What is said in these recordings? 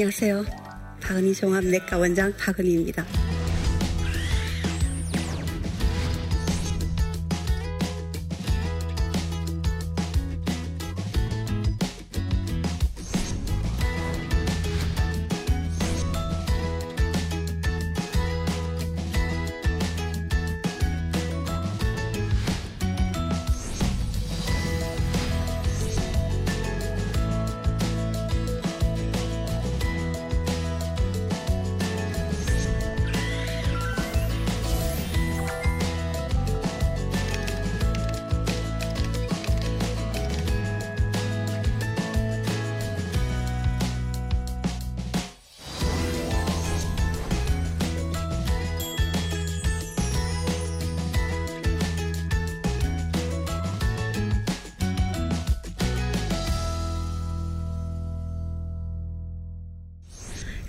안녕하세요. 박은희 종합내과 원장 박은희입니다.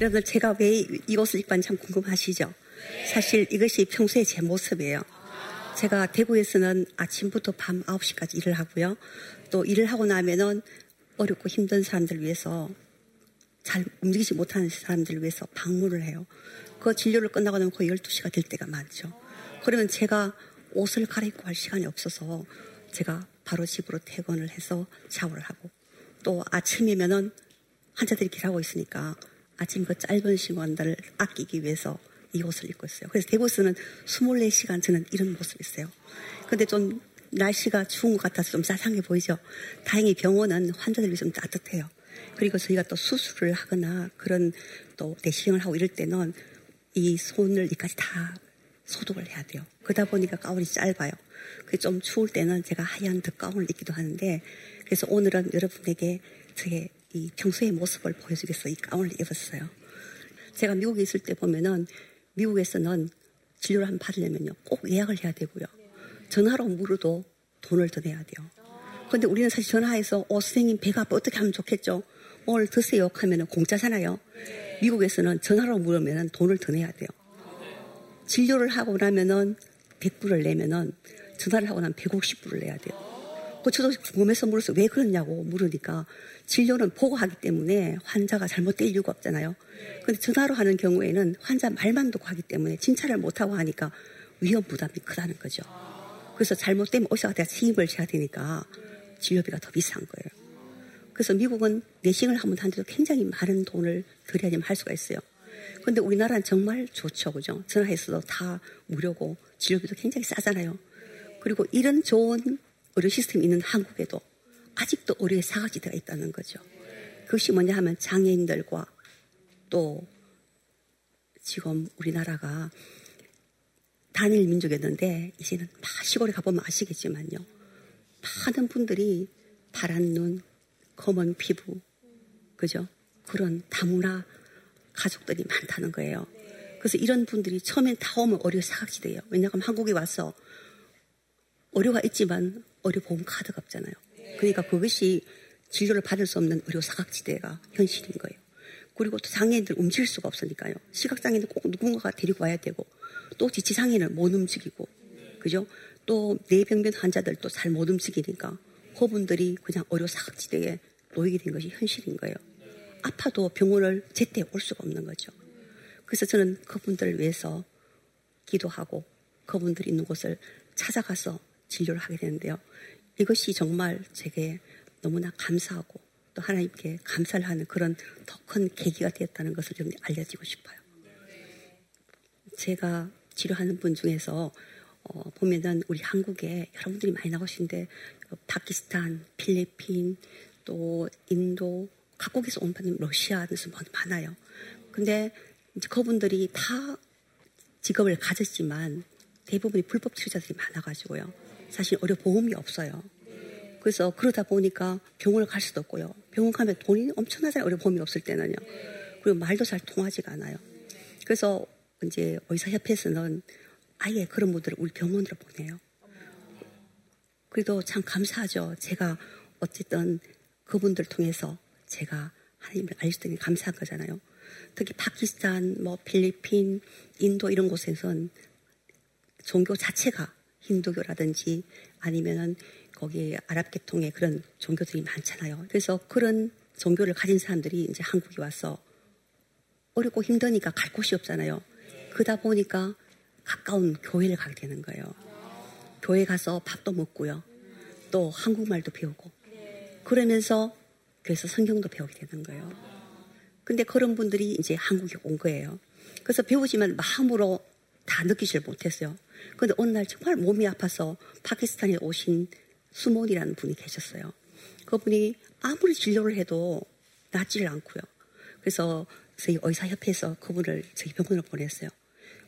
여러분들 제가 왜이 옷을 입고 왔는지 참 궁금하시죠? 사실 이것이 평소에 제 모습이에요. 제가 대구에서는 아침부터 밤 9시까지 일을 하고요. 또 일을 하고 나면은 어렵고 힘든 사람들 위해서 잘 움직이지 못하는 사람들을 위해서 방문을 해요. 그 진료를 끝나고 나면 거의 12시가 될 때가 많죠. 그러면 제가 옷을 갈아입고 할 시간이 없어서 제가 바로 집으로 퇴근을 해서 샤워를 하고 또 아침이면은 환자들이 길하고 있으니까 아침 그 짧은 시간들을 아끼기 위해서 이 옷을 입고 있어요. 그래서 대구에서는 24시간 저는 이런 모습이 있어요. 근데 좀 날씨가 추운 것 같아서 좀 싸상해 보이죠. 다행히 병원은 환자들 위해서 좀 따뜻해요. 그리고 저희가 또 수술을 하거나 그런 또 내시경을 하고 이럴 때는 이 손을 이까지 다 소독을 해야 돼요. 그러다 보니까 가운이 짧아요. 그게 좀 추울 때는 제가 하얀 덧가운을 입기도 하는데 그래서 오늘은 여러분에게 저의 이 평소의 모습을 위해서 이 가운을 입었어요. 제가 미국에 있을 때 보면은 미국에서는 진료를 한번 받으려면요. 꼭 예약을 해야 되고요. 전화로 물어도 돈을 더 내야 돼요. 근데 우리는 사실 전화해서 어, 선생님 배가 아파 어떻게 하면 좋겠죠? 오늘 드세요 하면은 공짜잖아요. 미국에서는 전화로 물으면 돈을 더 내야 돼요. 진료를 하고 나면은 100불을 내면은 전화를 하고 나면 150불을 내야 돼요. 그 저도 궁금해서 물어서 왜 그러냐고 물으니까 진료는 보고 하기 때문에 환자가 잘못될 이유가 없잖아요. 근데 전화로 하는 경우에는 환자 말만 듣고 하기 때문에 진찰을 못하고 하니까 위험 부담이 크다는 거죠. 그래서 잘못되면 의사가 다 책임을 져야 되니까 진료비가 더 비싼 거예요. 그래서 미국은 내싱을 한번 하는데도 굉장히 많은 돈을 들여야지만 할 수가 있어요. 근데 우리나라는 정말 좋죠. 그죠? 전화해서도 다 무료고 진료비도 굉장히 싸잖아요. 그리고 이런 좋은 의료 시스템이 있는 한국에도 아직도 의료의 사각지대가 있다는 거죠. 그것이 뭐냐 하면 장애인들과 또 지금 우리나라가 단일 민족이었는데 이제는 시골에 가보면 아시겠지만요. 많은 분들이 파란 눈, 검은 피부, 그죠? 그런 다문화 가족들이 많다는 거예요. 그래서 이런 분들이 처음엔 다 오면 의료 사각지대예요. 왜냐하면 한국에 와서 의료가 있지만 의료보험 카드가 없잖아요. 그러니까 그것이 진료를 받을 수 없는 의료 사각지대가 현실인 거예요. 그리고 또 장애인들 움직일 수가 없으니까요. 시각장애인은 꼭 누군가가 데리고 와야 되고 또 지치장애인을 못 움직이고 그죠? 또 뇌병변 환자들도 잘 못 움직이니까 그분들이 그냥 의료 사각지대에 놓이게 된 것이 현실인 거예요. 아파도 병원을 제때 올 수가 없는 거죠. 그래서 저는 그분들을 위해서 기도하고 그분들이 있는 곳을 찾아가서 진료를 하게 되는데요. 이것이 정말 제게 너무나 감사하고 또 하나님께 감사를 하는 그런 더 큰 계기가 되었다는 것을 좀 알려주고 싶어요. 제가 치료하는 분 중에서 어, 보면은 우리 한국에 여러분들이 많이 나오시는데 어, 파키스탄, 필리핀, 또 인도 각국에서 온 분들 러시아에서 많아요. 근데 이제 그분들이 다 직업을 가졌지만 대부분이 불법 치료자들이 많아가지고요. 사실 의료 보험이 없어요. 그래서 그러다 보니까 병원을 갈 수도 없고요. 병원 가면 돈이 엄청나잖아요. 의료 보험이 없을 때는요. 그리고 말도 잘 통하지가 않아요. 그래서 이제 의사협회에서는 아예 그런 분들을 우리 병원으로 보내요. 그래도 참 감사하죠. 제가 어쨌든 그분들 통해서 제가 하나님을 알수 있는 감사한 거잖아요. 특히 파키스탄, 뭐 필리핀, 인도 이런 곳에선 종교 자체가 힌두교라든지 아니면은 거기 아랍 계통의 그런 종교들이 많잖아요. 그래서 그런 종교를 가진 사람들이 이제 한국에 와서 어렵고 힘드니까 갈 곳이 없잖아요. 그러다 보니까 가까운 교회를 가게 되는 거예요. 교회 가서 밥도 먹고요. 또 한국말도 배우고. 그러면서 그래서 성경도 배우게 되는 거예요. 근데 그런 분들이 이제 한국에 온 거예요. 그래서 배우지만 마음으로 다 느끼질 못했어요. 근데 어느 날 정말 몸이 아파서 파키스탄에 오신 수몬이라는 분이 계셨어요. 그분이 아무리 진료를 해도 낫지를 않고요. 그래서 저희 의사협회에서 그분을 저희 병원으로 보냈어요.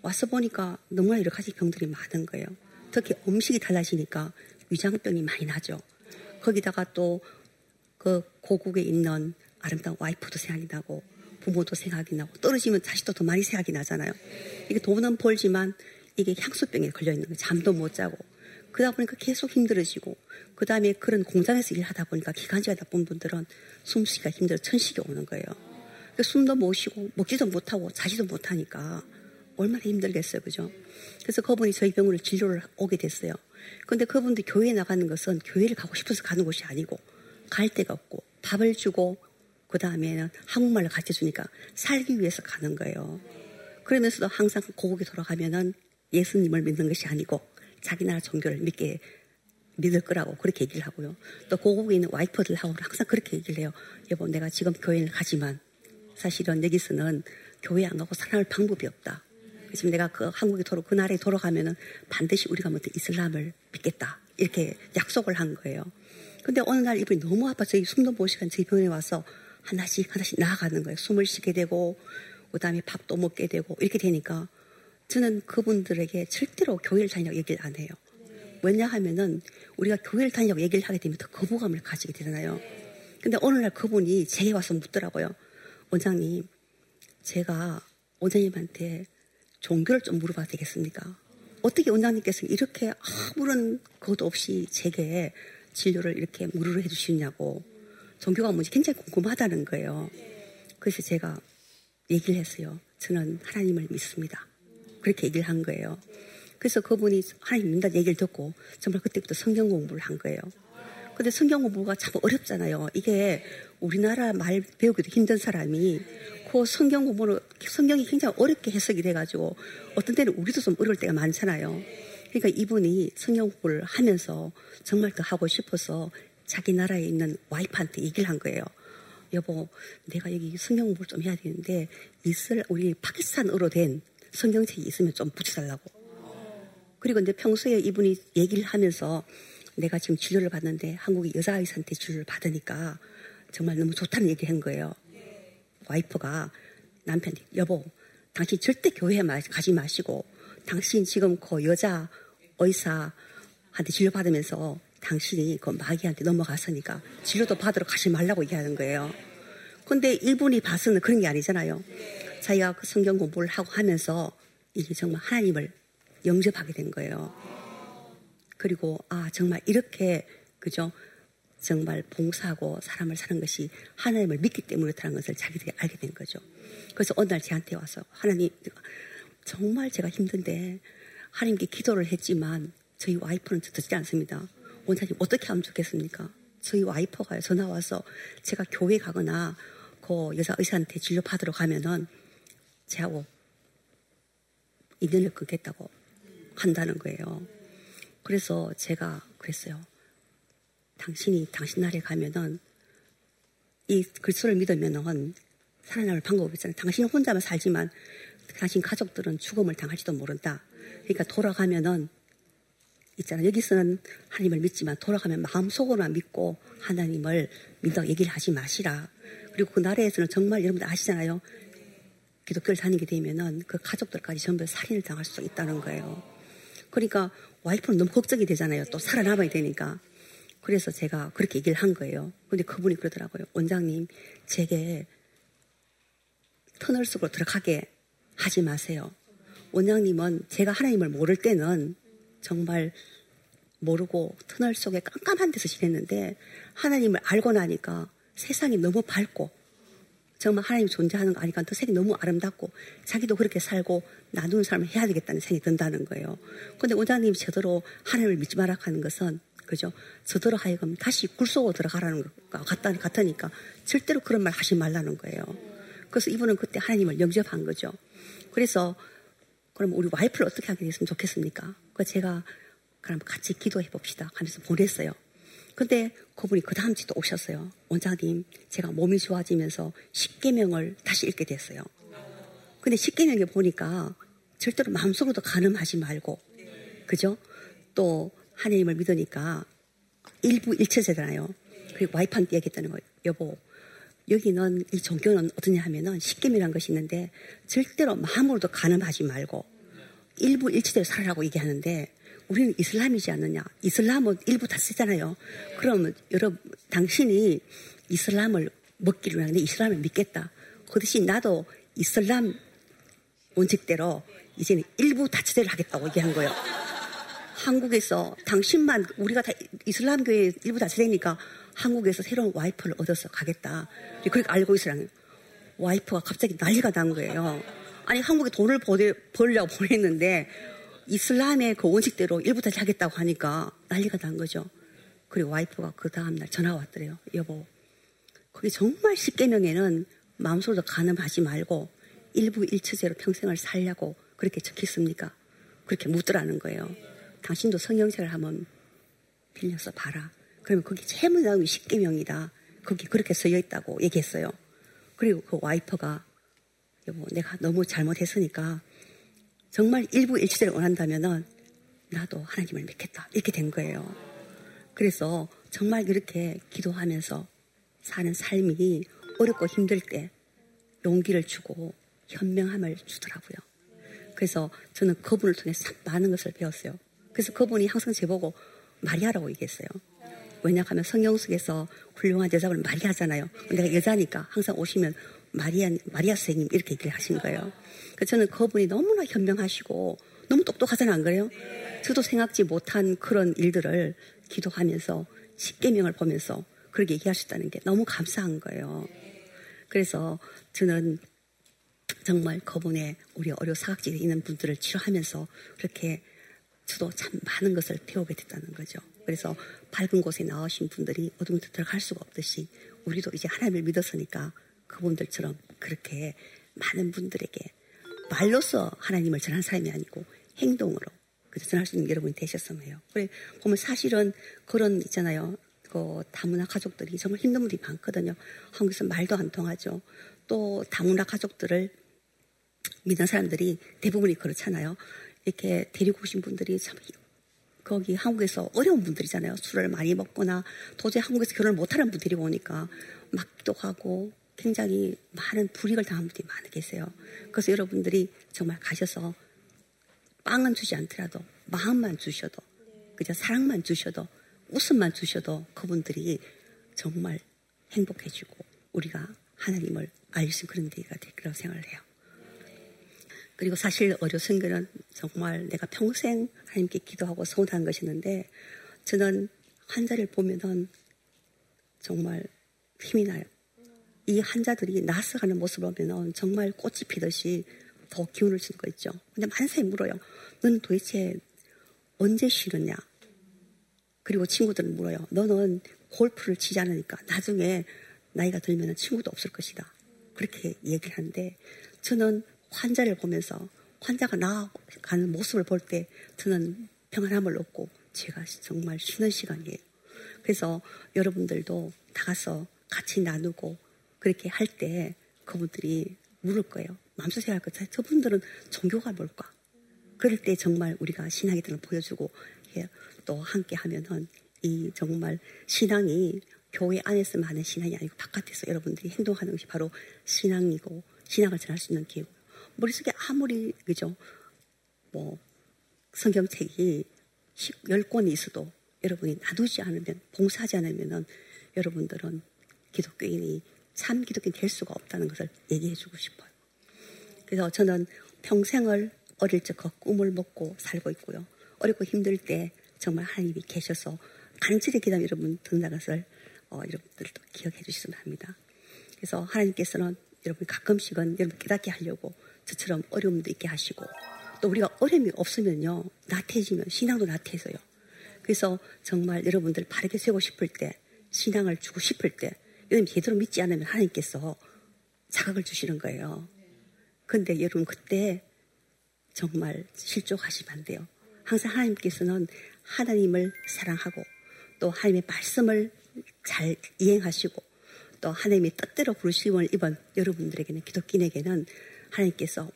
와서 보니까 너무나 여러 가지 병들이 많은 거예요. 특히 음식이 달라지니까 위장병이 많이 나죠. 거기다가 또 그 고국에 있는 아름다운 와이프도 생각이 나고 부모도 생각이 나고 떨어지면 자식도 더 많이 생각이 나잖아요. 이게 돈은 벌지만 이게 향수병에 걸려 있는 거예요. 잠도 못 자고. 그러다 보니까 계속 힘들어지고 그 다음에 그런 공장에서 일하다 보니까 기관지가 나쁜 분들은 숨쉬기가 힘들어 천식이 오는 거예요. 그러니까 숨도 못 쉬고 먹지도 못하고 자지도 못하니까 얼마나 힘들겠어요. 그죠? 그래서 그분이 저희 병원을 진료를 오게 됐어요. 근데 그분들 교회에 나가는 것은 교회를 가고 싶어서 가는 곳이 아니고 갈 데가 없고 밥을 주고 그 다음에는 한국말을 가르쳐 주니까 살기 위해서 가는 거예요. 그러면서도 항상 고국에 돌아가면은 예수님을 믿는 것이 아니고 자기 나라 종교를 믿게 믿을 거라고 그렇게 얘기를 하고요. 또 고국에 있는 와이퍼들하고 항상 그렇게 얘기를 해요. 여보, 내가 지금 교회를 가지만 사실은 여기서는 교회 안 가고 살아날 방법이 없다. 지금 내가 그 한국에 돌아 그 나라에 돌아가면은 반드시 우리가 먼저 이슬람을 믿겠다. 이렇게 약속을 한 거예요. 근데 어느 날 이분이 너무 아파서 숨도 못 쉬간 저희 병원에 와서 하나씩 하나씩 나아가는 거예요. 숨을 쉬게 되고 그 다음에 밥도 먹게 되고 이렇게 되니까 저는 그분들에게 절대로 교회를 다니라고 얘기를 안 해요. 왜냐하면은 우리가 교회를 다니라고 얘기를 하게 되면 더 거부감을 가지게 되잖아요. 근데 어느 날 그분이 제게 와서 묻더라고요. 원장님, 제가 원장님한테 종교를 좀 물어봐도 되겠습니까? 어떻게 원장님께서 이렇게 아무런 것도 없이 제게 진료를 이렇게 무료로 해주시냐고 종교가 뭔지 굉장히 궁금하다는 거예요. 그래서 제가 얘기를 했어요. 저는 하나님을 믿습니다. 그렇게 얘기를 한 거예요. 그래서 그분이 하나님 믿는다는 얘기를 듣고 정말 그때부터 성경 공부를 한 거예요. 근데 성경 공부가 참 어렵잖아요. 이게 우리나라 말 배우기도 힘든 사람이 그 성경 공부를 성경이 굉장히 어렵게 해석이 돼가지고 어떤 때는 우리도 좀 어려울 때가 많잖아요. 그러니까 이분이 성경 공부를 하면서 정말 더 하고 싶어서 자기 나라에 있는 와이프한테 얘기를 한 거예요. 여보, 내가 여기 성경 공부를 좀 해야 되는데 이슬 우리 파키스탄어로 된 성경책이 있으면 좀 붙여달라고. 그리고 이제 평소에 이분이 얘기를 하면서 내가 지금 진료를 받는데 한국의 여자 의사한테 진료를 받으니까 정말 너무 좋다는 얘기를 한 거예요. 와이프가 남편이 여보, 당신 절대 교회에 가지 마시고 당신 지금 그 여자 의사한테 진료 받으면서 당신이 그 마귀한테 넘어갔으니까 진료도 받으러 가지 말라고 얘기하는 거예요. 근데 일본이 봐서는 그런 게 아니잖아요. 자기가 그 성경 공부를 하고 하면서 이게 정말 하나님을 영접하게 된 거예요. 그리고 아 정말 이렇게 그죠? 정말 봉사하고 사람을 사는 것이 하나님을 믿기 그렇다는 것을 자기들이 알게 된 거죠. 그래서 어느 날 저한테 와서 하나님 정말 제가 힘든데 하나님께 기도를 했지만 저희 와이프는 듣지 않습니다. 원장님 어떻게 하면 좋겠습니까? 저희 와이퍼가 전화 와서 제가 교회 가거나 그 여자 의사한테 진료 받으러 가면은 제하고 인연을 끊겠다고 한다는 거예요. 그래서 제가 그랬어요. 당신이 당신 나라에 가면은 이 글소를 믿으면은 살아남을 방법이 있잖아요. 당신 혼자만 살지만 당신 가족들은 죽음을 당할지도 모른다. 그러니까 돌아가면은 있잖아. 여기서는 하나님을 믿지만 돌아가면 마음속으로만 믿고 하나님을 믿어 얘기를 하지 마시라. 그리고 그 나라에서는 정말 여러분들 아시잖아요. 기독교를 다니게 되면은 그 가족들까지 전부 살인을 당할 수 있다는 거예요. 그러니까 와이프는 너무 걱정이 되잖아요. 또 살아남아야 되니까. 그래서 제가 그렇게 얘기를 한 거예요. 근데 그분이 그러더라고요. 원장님, 제게 터널 속으로 들어가게 하지 마세요. 원장님은 제가 하나님을 모를 때는 정말 모르고 터널 속에 깜깜한 데서 지냈는데 하나님을 알고 나니까 세상이 너무 밝고 정말 하나님 존재하는 거 아니까 더 세상이 너무 아름답고 자기도 그렇게 살고 나누는 삶을 해야 되겠다는 생각이 든다는 거예요. 근데 원장님이 제대로 하나님을 믿지 마라 하는 것은 그죠? 저더러 하여금 다시 굴 속으로 들어가라는 것 같다, 같으니까 절대로 그런 말 하지 말라는 거예요. 그래서 이분은 그때 하나님을 영접한 거죠. 그래서 그럼 우리 와이프를 어떻게 하게 됐으면 좋겠습니까? 그 제가 그럼 같이 기도해 봅시다 하면서 보냈어요. 근데 그분이 그 다음 주도 오셨어요. 원장님, 제가 몸이 좋아지면서 10개명을 다시 읽게 됐어요. 근데 10개명에 보니까 절대로 마음속으로도 가늠하지 말고, 그죠? 또 하나님을 믿으니까 일부 일체제잖아요. 그리고 와이프한테 얘기했다는 거예요. 여보, 여기는 이 종교는 어떠냐 하면은 십계명이라는 것이 있는데 절대로 마음으로도 가늠하지 말고 일부 일체대로 살아라고 얘기하는데 우리는 이슬람이지 않느냐. 이슬람은 일부 다 쓰잖아요. 그러면 여러분, 당신이 이슬람을 먹기로 하는데 이슬람을 믿겠다. 그 대신 나도 이슬람 원칙대로 이제는 일부 다처제를 하겠다고 얘기한 거예요. 한국에서 당신만 우리가 다 이슬람교회 일부 다처제니까 한국에서 새로운 와이프를 얻어서 가겠다. 그렇게 알고 있으라는 와이프가 갑자기 난리가 난 거예요. 아니 한국에 돈을 벌려고 보냈는데 이슬람의 그 원칙대로 일부터 하겠다고 하니까 난리가 난 거죠. 그리고 와이프가 그 다음날 전화가 왔더래요. 여보, 그게 정말 십계명에는 마음속으로 가늠하지 말고 일부 일처제로 평생을 살려고 그렇게 적혔습니까? 그렇게 묻더라는 거예요. 당신도 성경책을 한번 빌려서 봐라. 그러면 거기 나오는 십계명이다. 거기 그렇게 써여 있다고 얘기했어요. 그리고 그 와이퍼가 여보 내가 너무 잘못했으니까 정말 일부 일치제를 원한다면은 나도 하나님을 믿겠다. 이렇게 된 거예요. 그래서 정말 이렇게 기도하면서 사는 삶이 어렵고 힘들 때 용기를 주고 현명함을 주더라고요. 그래서 저는 그분을 통해 참 많은 것을 배웠어요. 그래서 그분이 항상 제보고 마리아라고 얘기했어요. 왜냐하면 성경 속에서 훌륭한 여자분을 마리아 하잖아요. 내가 여자니까 항상 오시면 마리아, 마리아 선생님 이렇게 얘기를 하신 거예요. 그 저는 그분이 너무나 현명하시고 너무 똑똑하잖아, 안 그래요? 저도 생각지 못한 그런 일들을 기도하면서 십계명을 보면서 그렇게 얘기하셨다는 게 너무 감사한 거예요. 그래서 저는 정말 그분의 우리 어려 사각지대에 있는 분들을 치료하면서 그렇게 저도 참 많은 것을 배우게 됐다는 거죠. 그래서 밝은 곳에 나오신 분들이 어둠 데 들어갈 수가 없듯이 우리도 이제 하나님을 믿었으니까 그분들처럼 그렇게 많은 분들에게 말로써 하나님을 전한 사람이 아니고 행동으로 그래서 전할 수 있는 여러분이 되셨으면 해요. 그래 보면 사실은 그런 있잖아요. 그 다문화 가족들이 정말 힘든 분들이 많거든요. 한국에서 말도 안 통하죠. 또 다문화 가족들을 믿는 사람들이 대부분이 그렇잖아요. 이렇게 데리고 오신 분들이 참 거기 한국에서 어려운 분들이잖아요. 술을 많이 먹거나 도저히 한국에서 결혼을 못하는 분들이 오니까 막기도 하고 굉장히 많은 불이익을 당한 분들이 많이 계세요. 그래서 여러분들이 정말 가셔서 빵은 주지 않더라도 마음만 주셔도 그저 사랑만 주셔도 웃음만 주셔도 그분들이 정말 행복해지고 우리가 하나님을 알 수 있는 그런 데가 될 거라고 생각을 해요. 그리고 사실 어려 선교는 정말 내가 평생 하나님께 기도하고 소원한 것이었는데 저는 환자를 보면은 정말 힘이 나요. 이 환자들이 나서가는 모습을 보면은 정말 꽃이 피듯이 더 기운을 주는 거 있죠. 근데 만세 물어요. 너는 도대체 언제 쉬느냐? 그리고 친구들은 물어요. 너는 골프를 치지 않으니까 나중에 나이가 들면 친구도 없을 것이다. 그렇게 얘기를 하는데 저는 환자를 보면서 환자가 나아가는 모습을 볼 때 저는 평안함을 얻고 제가 정말 쉬는 시간이에요. 그래서 여러분들도 다 가서 같이 나누고 그렇게 할 때 그분들이 물을 거예요. 마음속에 할 거죠. 저분들은 종교가 뭘까? 그럴 때 정말 우리가 신앙의 등을 보여주고 또 함께 하면은 이 정말 신앙이 교회 안에서만 하는 신앙이 아니고 바깥에서 여러분들이 행동하는 것이 바로 신앙이고 신앙을 전할 수 있는 기회고 머릿속에 아무리, 그죠? 뭐, 성경책이 10권이 있어도 여러분이 놔두지 않으면, 봉사하지 않으면은 여러분들은 기독교인이 참 기독교인 될 수가 없다는 것을 얘기해 주고 싶어요. 그래서 저는 평생을 어릴 적그 꿈을 먹고 살고 있고요. 어렵고 힘들 때 정말 하나님이 계셔서 간절히 기다려 여러분 듣는다는 것을 어, 여러분들도 기억해 주시면 합니다. 그래서 하나님께서는 여러분 가끔씩은 여러분 깨닫게 하려고 저처럼 어려움도 있게 하시고 또 우리가 어려움이 없으면요 나태해지면 신앙도 나태해져요. 그래서 정말 여러분들 바르게 세우고 싶을 때 신앙을 주고 싶을 때 여러분 제대로 믿지 않으면 하나님께서 자각을 주시는 거예요. 근데 여러분 그때 정말 실족하시면 안 돼요. 항상 하나님께서는 하나님을 사랑하고 또 하나님의 말씀을 잘 이행하시고 또 하나님의 뜻대로 부르심을 입은 여러분들에게는 기독인에게는 하나님께서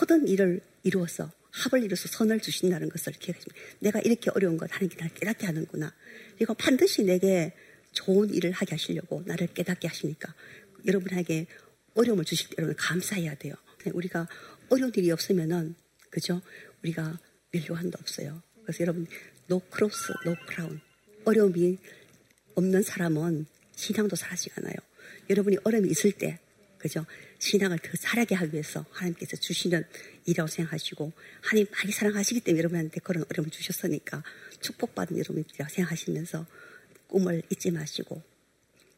모든 일을 이루어서 합을 이루어서 선을 주신다는 것을 기억하십니다. 내가 이렇게 어려운 것 하나님께 나를 깨닫게 하는구나. 이거 반드시 내게 좋은 일을 하게 하시려고 나를 깨닫게 하시니까 여러분에게 어려움을 주실 때 여러분 감사해야 돼요. 우리가 어려운 일이 없으면은 그죠? 우리가 멸류관도 없어요. 그래서 여러분 no cross, no crown. 어려움이 없는 사람은 신앙도 사라지지 않아요. 여러분이 어려움이 있을 때 그죠? 신앙을 더 잘하게 하기 위해서 하나님께서 주시는 일이라고 생각하시고 하나님 많이 사랑하시기 때문에 여러분한테 그런 어려움을 주셨으니까 축복받은 여러분이라고 생각하시면서 꿈을 잊지 마시고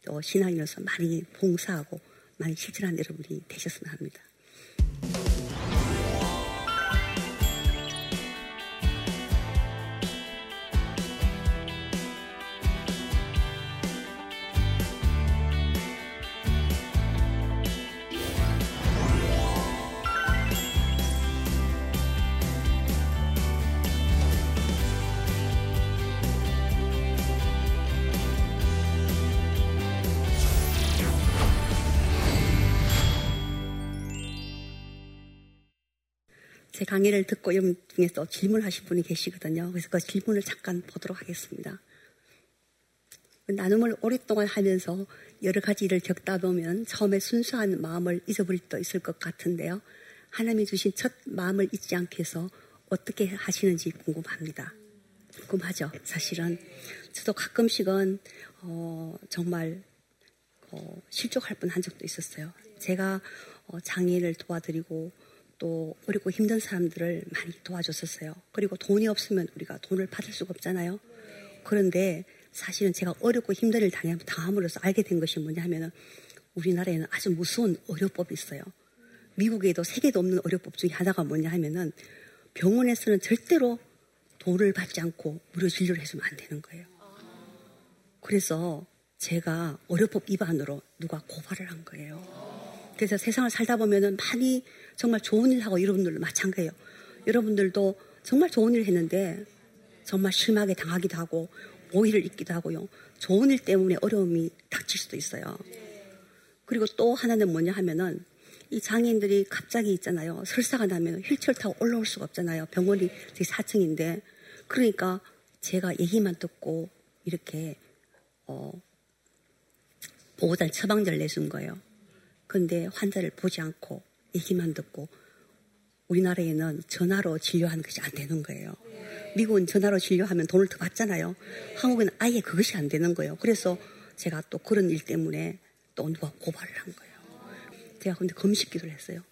또 신앙이로서 많이 봉사하고 많이 실천한 여러분이 되셨으면 합니다. 제 강의를 듣고 여러분 중에서 질문하신 분이 계시거든요. 그래서 그 질문을 잠깐 보도록 하겠습니다. 나눔을 오랫동안 하면서 여러 가지 일을 겪다 보면 처음에 순수한 마음을 잊어버릴 때 있을 것 같은데요. 하나님이 주신 첫 마음을 잊지 않게 해서 어떻게 하시는지 궁금합니다. 궁금하죠? 사실은. 저도 가끔씩은, 어, 정말, 어, 실족할 뻔한 적도 있었어요. 제가 어, 장애인을 도와드리고 또 어렵고 힘든 사람들을 많이 도와줬었어요. 그리고 돈이 없으면 우리가 돈을 받을 수가 없잖아요. 그런데 사실은 제가 어렵고 힘든 일 당함으로써 알게 된 것이 뭐냐 하면은 우리나라에는 아주 무서운 의료법이 있어요. 미국에도 세계도 없는 의료법 중에 하나가 뭐냐 하면은 병원에서는 절대로 돈을 받지 않고 무료 진료를 해주면 안 되는 거예요. 그래서 제가 의료법 위반으로 누가 고발을 한 거예요. 그래서 세상을 살다 보면은 많이 정말 좋은 일 하고 여러분들도 마찬가지예요. 여러분들도 정말 좋은 일 했는데 정말 심하게 당하기도 하고 오해를 입기도 하고요. 좋은 일 때문에 어려움이 닥칠 수도 있어요. 그리고 또 하나는 뭐냐 하면은 이 장애인들이 갑자기 있잖아요. 설사가 나면 휠체어 타고 올라올 수가 없잖아요. 병원이 제 4층인데. 그러니까 제가 얘기만 듣고 이렇게 어 보호자 처방전을 내준 거예요. 근데 환자를 보지 않고 얘기만 듣고 우리나라에는 전화로 진료하는 것이 안 되는 거예요. 미국은 전화로 진료하면 돈을 더 받잖아요. 한국은 아예 그것이 안 되는 거예요. 그래서 제가 또 그런 일 때문에 또 누가 고발을 한 거예요. 제가 근데 금식 기도를 했어요.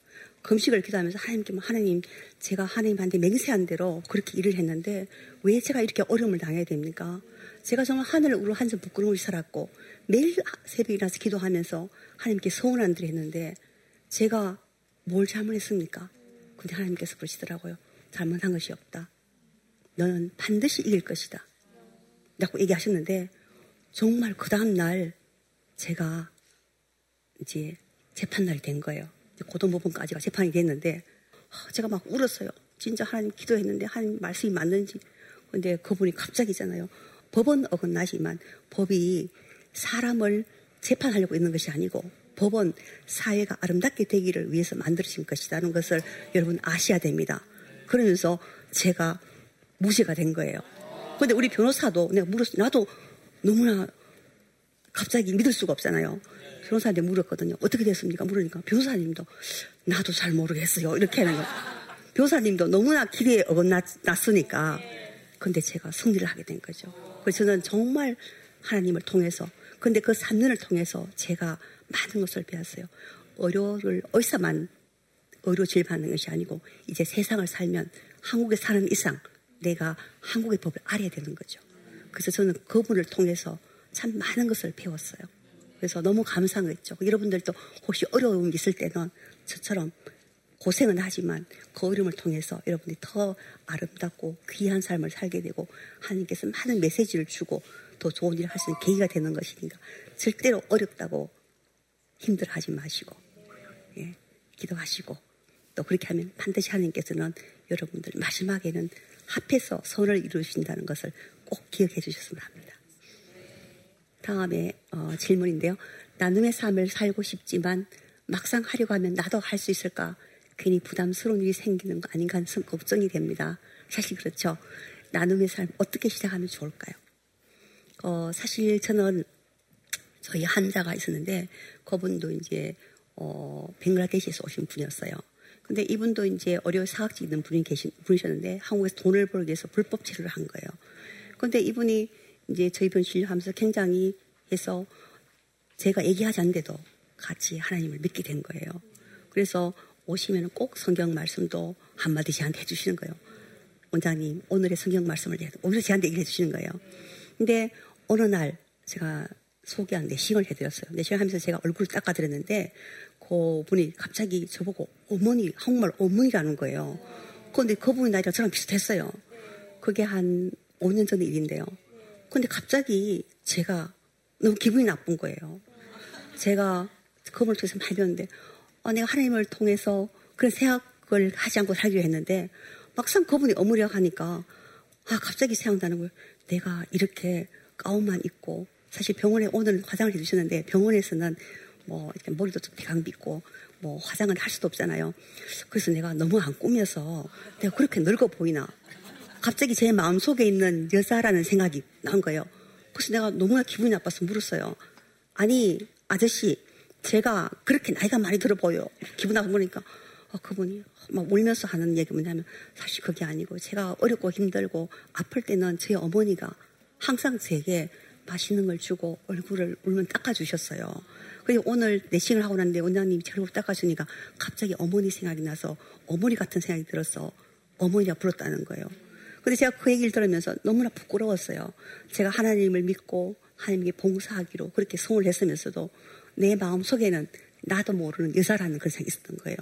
금식을 기도하면서 하나님께 하나님 제가 하나님한테 맹세한 대로 그렇게 일을 했는데 왜 제가 이렇게 어려움을 당해야 됩니까? 제가 정말 하늘을 우러 한점 부끄러움을 살았고 매일 새벽에 일어나서 기도하면서 하나님께 소원한 대로 했는데 제가 뭘 잘못했습니까? 근데 하나님께서 그러시더라고요. 잘못한 것이 없다. 너는 반드시 이길 것이다. 라고 얘기하셨는데 정말 그 다음날 제가 이제 재판날이 된 거예요. 고등법원까지가 재판이 됐는데 제가 막 울었어요. 진짜 하나님 기도했는데 하나님 말씀이 맞는지. 근데 그분이 갑자기잖아요. 법은 어긋나지만 법이 사람을 재판하려고 있는 것이 아니고 법은 사회가 아름답게 되기를 위해서 만들어진 것이라는 것을 여러분 아셔야 됩니다. 그러면서 제가 무죄가 된 거예요. 근데 우리 변호사도 내가 물었, 나도 너무나 갑자기 믿을 수가 없잖아요. 변호사한테 물었거든요. 어떻게 됐습니까? 물으니까 변호사님도 나도 잘 모르겠어요. 이렇게 하는 거. 변호사님도 너무나 기대에 어긋났으니까. 근데 제가 승리를 하게 된 거죠. 그래서 저는 정말 하나님을 통해서 근데 그 3년을 통해서 제가 많은 것을 배웠어요. 의료를 어디서만 의료 진료받는 것이 아니고 이제 세상을 살면 한국에 사는 이상 내가 한국의 법을 알아야 되는 거죠. 그래서 저는 그분을 통해서 참 많은 것을 배웠어요. 그래서 너무 감사한 거죠 여러분들도 혹시 어려움이 있을 때는 저처럼 고생은 하지만 그 어려움을 통해서 여러분이 더 아름답고 귀한 삶을 살게 되고 하나님께서 많은 메시지를 주고 더 좋은 일을 할 수 있는 계기가 되는 것이니까 절대로 어렵다고 힘들어하지 마시고 예, 기도하시고 또 그렇게 하면 반드시 하나님께서는 여러분들 마지막에는 합해서 선을 이루신다는 것을 꼭 기억해 주셨으면 합니다. 다음에 어, 질문인데요. 나눔의 삶을 살고 싶지만 막상 하려고 하면 나도 할 수 있을까? 괜히 부담스러운 일이 생기는 거 아닌가 하는 걱정이 됩니다. 사실 그렇죠. 나눔의 삶 어떻게 시작하면 좋을까요? 어, 사실 저는 저희 한자가 있었는데 그분도 이제 어, 벵글라데시에서 오신 분이었어요. 근데 이분도 이제 어려 사학직 있는 분이 계신 분이셨는데 한국에서 돈을 벌기 위해서 불법 치료를 한 거예요. 근데 이분이 이제 저희 분 진료하면서 굉장히 해서 제가 얘기하지 않는데도 같이 하나님을 믿게 된 거예요. 그래서 오시면 꼭 성경 말씀도 한마디 저한테 해주시는 거예요. 원장님, 오늘의 성경 말씀을 오늘 저한테 얘기해 주시는 거예요. 근데 어느 날 제가 소개한 내싱을 해드렸어요. 내싱을 하면서 제가 얼굴을 닦아드렸는데 그 분이 갑자기 저보고 어머니, 한국말 어머니라는 거예요. 그런데 그분이 나이가 저랑 비슷했어요. 그게 한 5년 전 일인데요. 근데 갑자기 제가 너무 기분이 나쁜 거예요. 제가 그분을 통해서 많이 배웠는데, 어, 내가 하나님을 통해서 그런 생각을 하지 않고 살기로 했는데, 막상 그분이 어무려 하니까, 아, 갑자기 생각나는 거예요. 내가 이렇게 가운만 입고, 사실 병원에 오늘 화장을 해주셨는데, 병원에서는 뭐, 이렇게 머리도 좀 대강 빗고, 뭐, 화장을 할 수도 없잖아요. 그래서 내가 너무 안 꾸며서, 내가 그렇게 늙어 보이나. 갑자기 제 마음속에 있는 여자라는 생각이 난 거예요. 그래서 내가 너무나 기분이 나빠서 물었어요. 아니, 아저씨, 제가 그렇게 나이가 많이 들어 보여. 기분 나빠 보니까, 어, 그분이 막 울면서 하는 얘기 뭐냐면, 사실 그게 아니고, 제가 어렵고 힘들고 아플 때는 저희 어머니가 항상 제게 맛있는 걸 주고 얼굴을 울면 닦아주셨어요. 그리고 오늘 내싱을 하고 났는데 원장님이 제 얼굴 닦아주니까 갑자기 어머니 생각이 나서 어머니 같은 생각이 들어서 어머니가 불었다는 거예요. 근데 제가 그 얘기를 들으면서 너무나 부끄러웠어요. 제가 하나님을 믿고 하나님께 봉사하기로 그렇게 성을 했으면서도 내 마음 속에는 나도 모르는 여자라는 그런 생각이 있었던 거예요.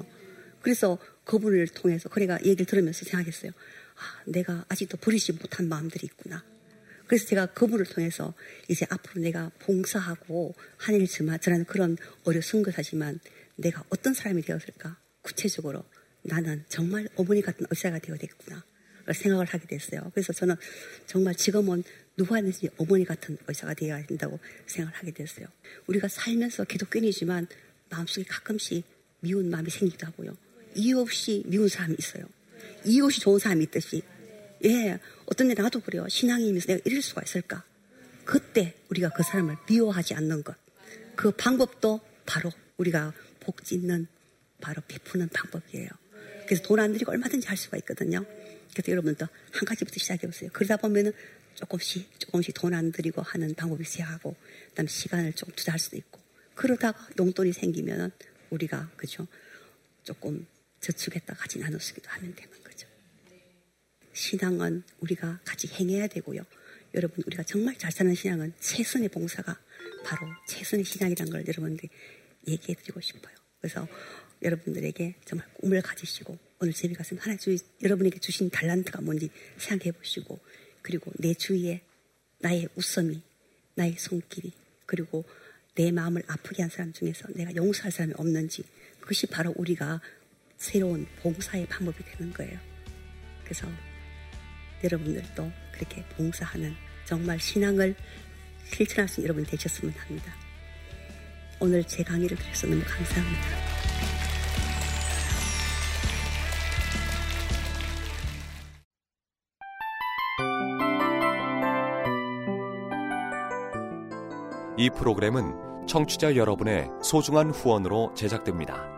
그래서 그분을 통해서 그래가 얘기를 들으면서 생각했어요. 아, 내가 아직도 버리지 못한 마음들이 있구나. 그래서 제가 그분을 통해서 이제 앞으로 내가 봉사하고 하늘 전하는 그런 어려운 것하지만 내가 어떤 사람이 되었을까? 구체적으로 나는 정말 어머니 같은 의사가 되어야 되겠구나. 생각을 하게 됐어요. 그래서 저는 정말 지금은 누구한테든지 어머니 같은 의사가 되어야 된다고 생각을 하게 됐어요. 우리가 살면서 기독교인이지만 마음속에 가끔씩 미운 마음이 생기기도 하고요. 이유 없이 미운 사람이 있어요. 이유 없이 좋은 사람이 있듯이. 예, 어떤 데 나도 그래요. 신앙이면서 내가 이럴 수가 있을까? 그때 우리가 그 사람을 미워하지 않는 것. 그 방법도 바로 우리가 복 짓는 바로 베푸는 방법이에요. 그래서 돈 안 들이고 얼마든지 할 수가 있거든요. 그래서 여러분도 한 가지부터 시작해 보세요. 그러다 보면은 조금씩 조금씩 돈 안 들이고 하는 방법이 시작하고 그다음 시간을 좀 투자할 수도 있고 그러다가 용돈이 생기면은 우리가 그죠 조금 저축했다 같이 나눠 쓰기도 하면 되는 거죠. 신앙은 우리가 같이 행해야 되고요. 여러분 우리가 정말 잘 사는 신앙은 최선의 봉사가 바로 최선의 신앙이라는 걸 여러분들 얘기해 드리고 싶어요. 그래서 여러분들에게 정말 꿈을 가지시고 오늘 집에 가서 하나 주 여러분에게 주신 달란트가 뭔지 생각해 보시고 그리고 내 주위에 나의 웃음이 나의 손길이 그리고 내 마음을 아프게 한 사람 중에서 내가 용서할 사람이 없는지 그것이 바로 우리가 새로운 봉사의 방법이 되는 거예요. 그래서 여러분들도 그렇게 봉사하는 정말 신앙을 실천할 수 있는 여러분 되셨으면 합니다. 오늘 제 강의를 들어서 너무 감사합니다. 이 프로그램은 청취자 여러분의 소중한 후원으로 제작됩니다.